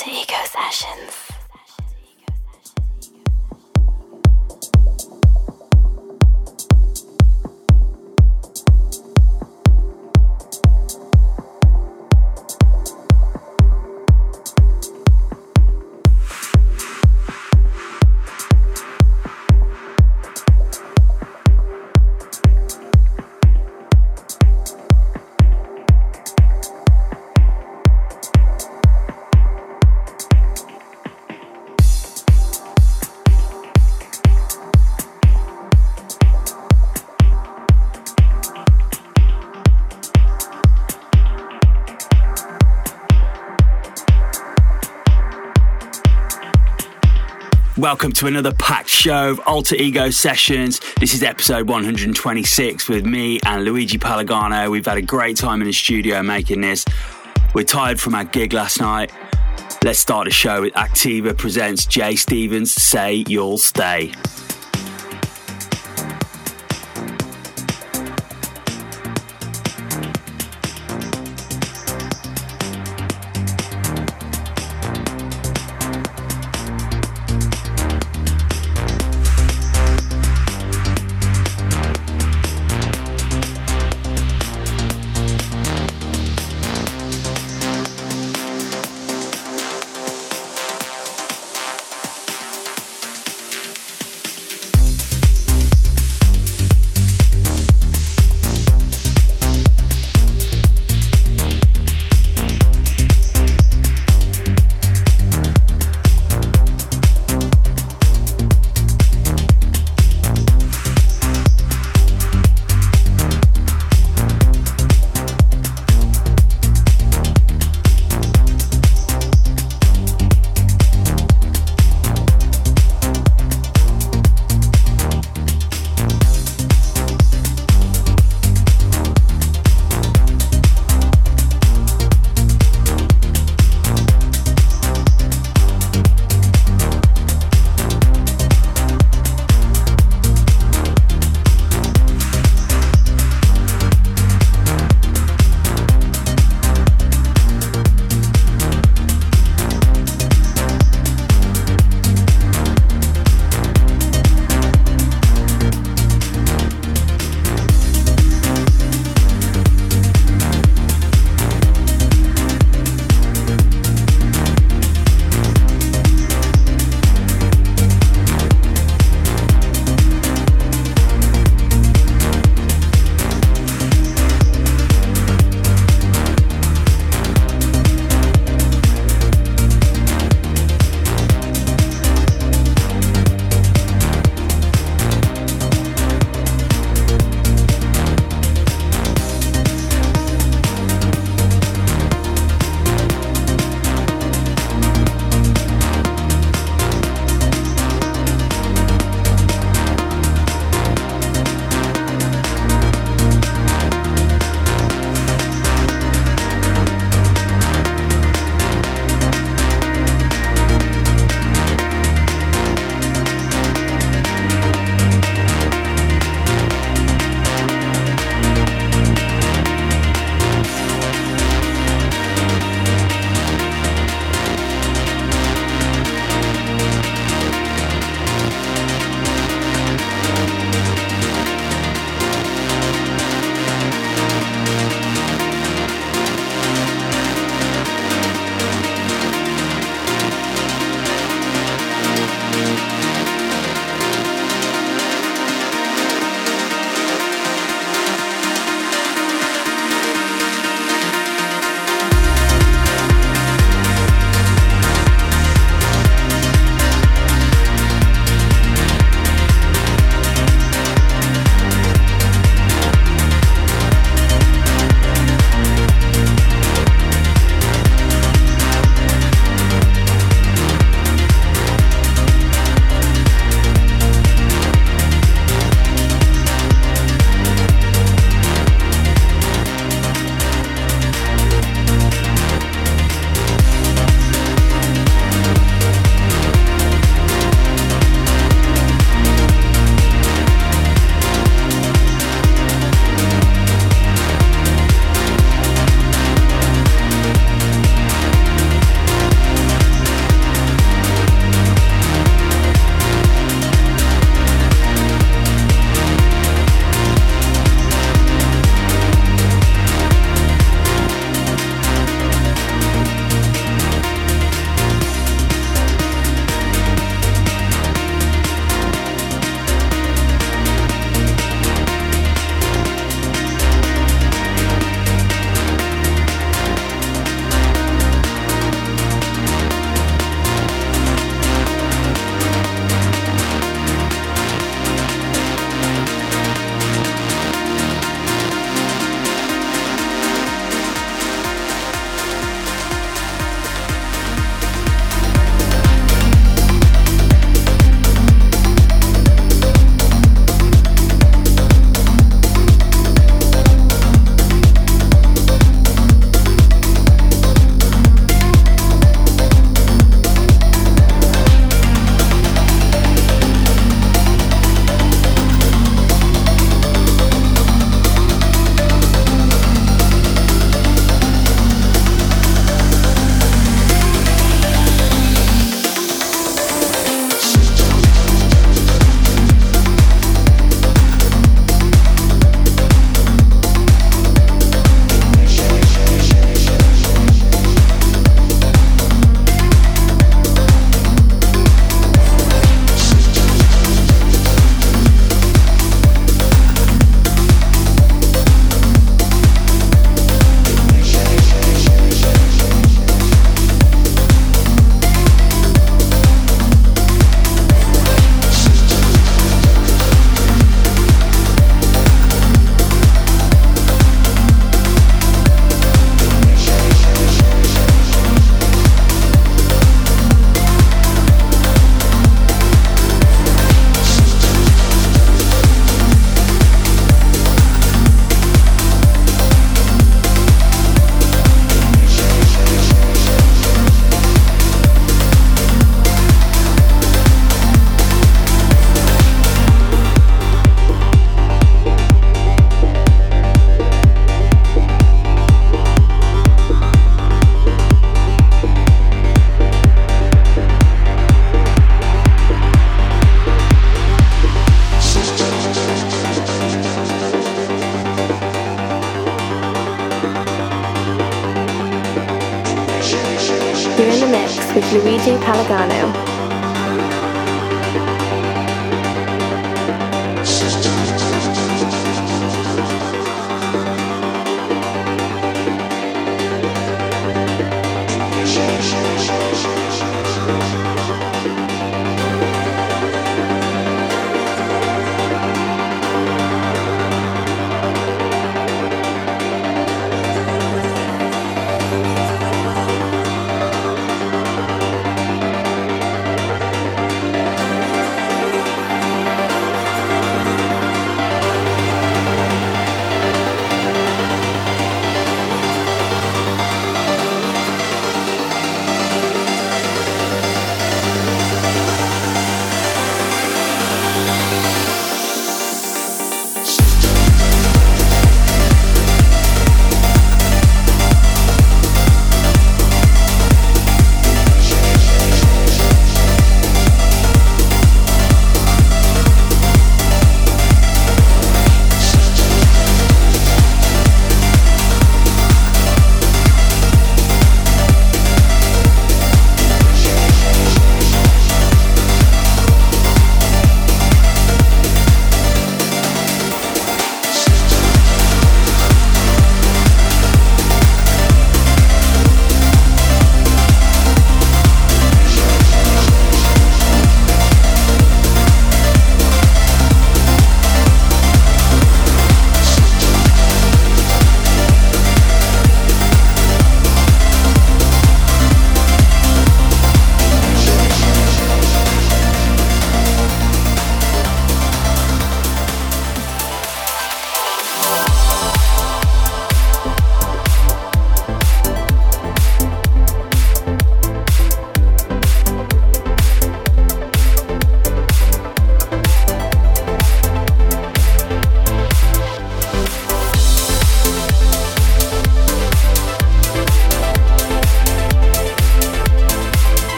Alter Ego Sessions. Welcome to another packed show of Alter Ego Sessions. This is episode 126 with me and Luigi Palagano. We've had a great time in the studio making this. We're tired from our gig last night. Let's start the show with Activa presents Jay Stevens Say You'll Stay.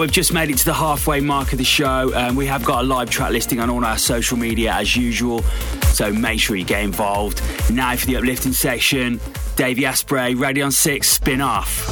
We've just made it to the halfway mark of the show. Um, we have got a live track listing on all our social media as usual, so make sure you get involved. Now for the uplifting section, Davey Asprey, Radion 6, spin off.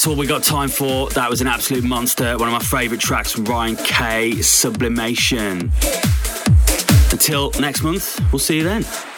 That's all we got time for. That was an absolute monster. One of my favourite tracks from Ryan K. Sublimation. Until next month, we'll see you then.